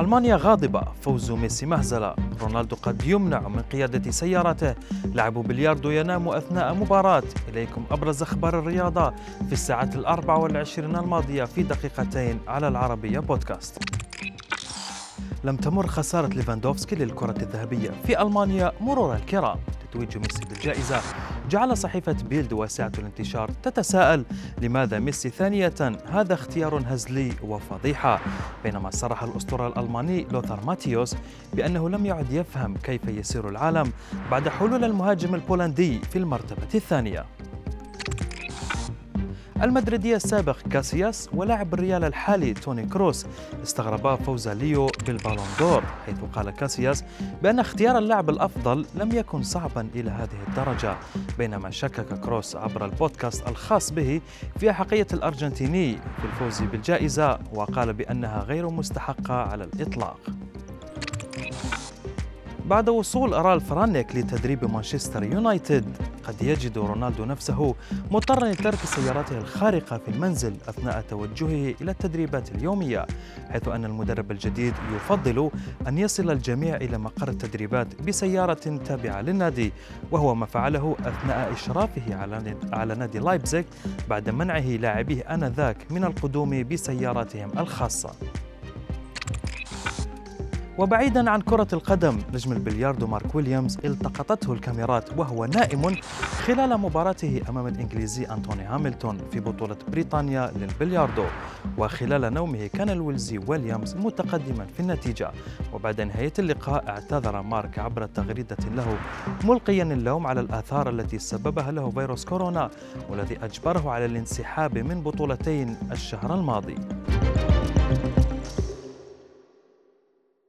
ألمانيا غاضبة فوز ميسي مهزلة. رونالدو قد يمنع من قيادة سيارته لاعب بلياردو ينام أثناء مباراة. إليكم أبرز أخبار الرياضة في الساعات الأربع والعشرين الماضية في دقيقتين على العربية بودكاست. لم تمر خسارة ليفاندوفسكي للكرة الذهبية في ألمانيا مرور الكرام تتويج ميسي بالجائزة. جعل صحيفة بيلد واسعة الانتشار تتساءل لماذا ميسي ثانية؟ هذا اختيار هزلي وفضيحة. بينما صرح الأسطورة الألماني لوثر ماتيوس بأنه لم يعد يفهم كيف يسير العالم بعد حلول المهاجم البولندي في المرتبة الثانية. المدريدي السابق كاسياس ولاعب الريال الحالي توني كروس. استغربا فوز ليو بالبالون دور حيث قال كاسياس بأن اختيار اللاعب الأفضل لم يكن صعبا إلى هذه الدرجة. بينما شكك كروس عبر البودكاست الخاص به في أحقية الأرجنتيني في الفوز بالجائزة وقال بأنها غير مستحقة على الإطلاق. بعد وصول رالف رانيك لتدريب مانشستر يونايتد قد يجد رونالدو نفسه مضطرا لترك سيارته الخارقة في المنزل أثناء توجهه إلى التدريبات اليومية حيث أن المدرب الجديد يفضل أن يصل الجميع إلى مقر التدريبات بسيارة تابعة للنادي وهو ما فعله أثناء إشرافه على نادي لايبزيغ بعد منعه لاعبيه آنذاك من القدوم بسياراتهم الخاصة. وبعيدا عن كرة القدم نجم البلياردو مارك ويليامز التقطته الكاميرات وهو نائم خلال مباراته أمام الإنجليزي أنتوني هاملتون في بطولة بريطانيا للبلياردو. وخلال نومه كان الويلزي ويليامز متقدما في النتيجة. وبعد نهاية اللقاء اعتذر مارك عبر تغريدة له ملقيا اللوم على الآثار التي سببها له فيروس كورونا والذي أجبره على الانسحاب من بطولتين الشهر الماضي.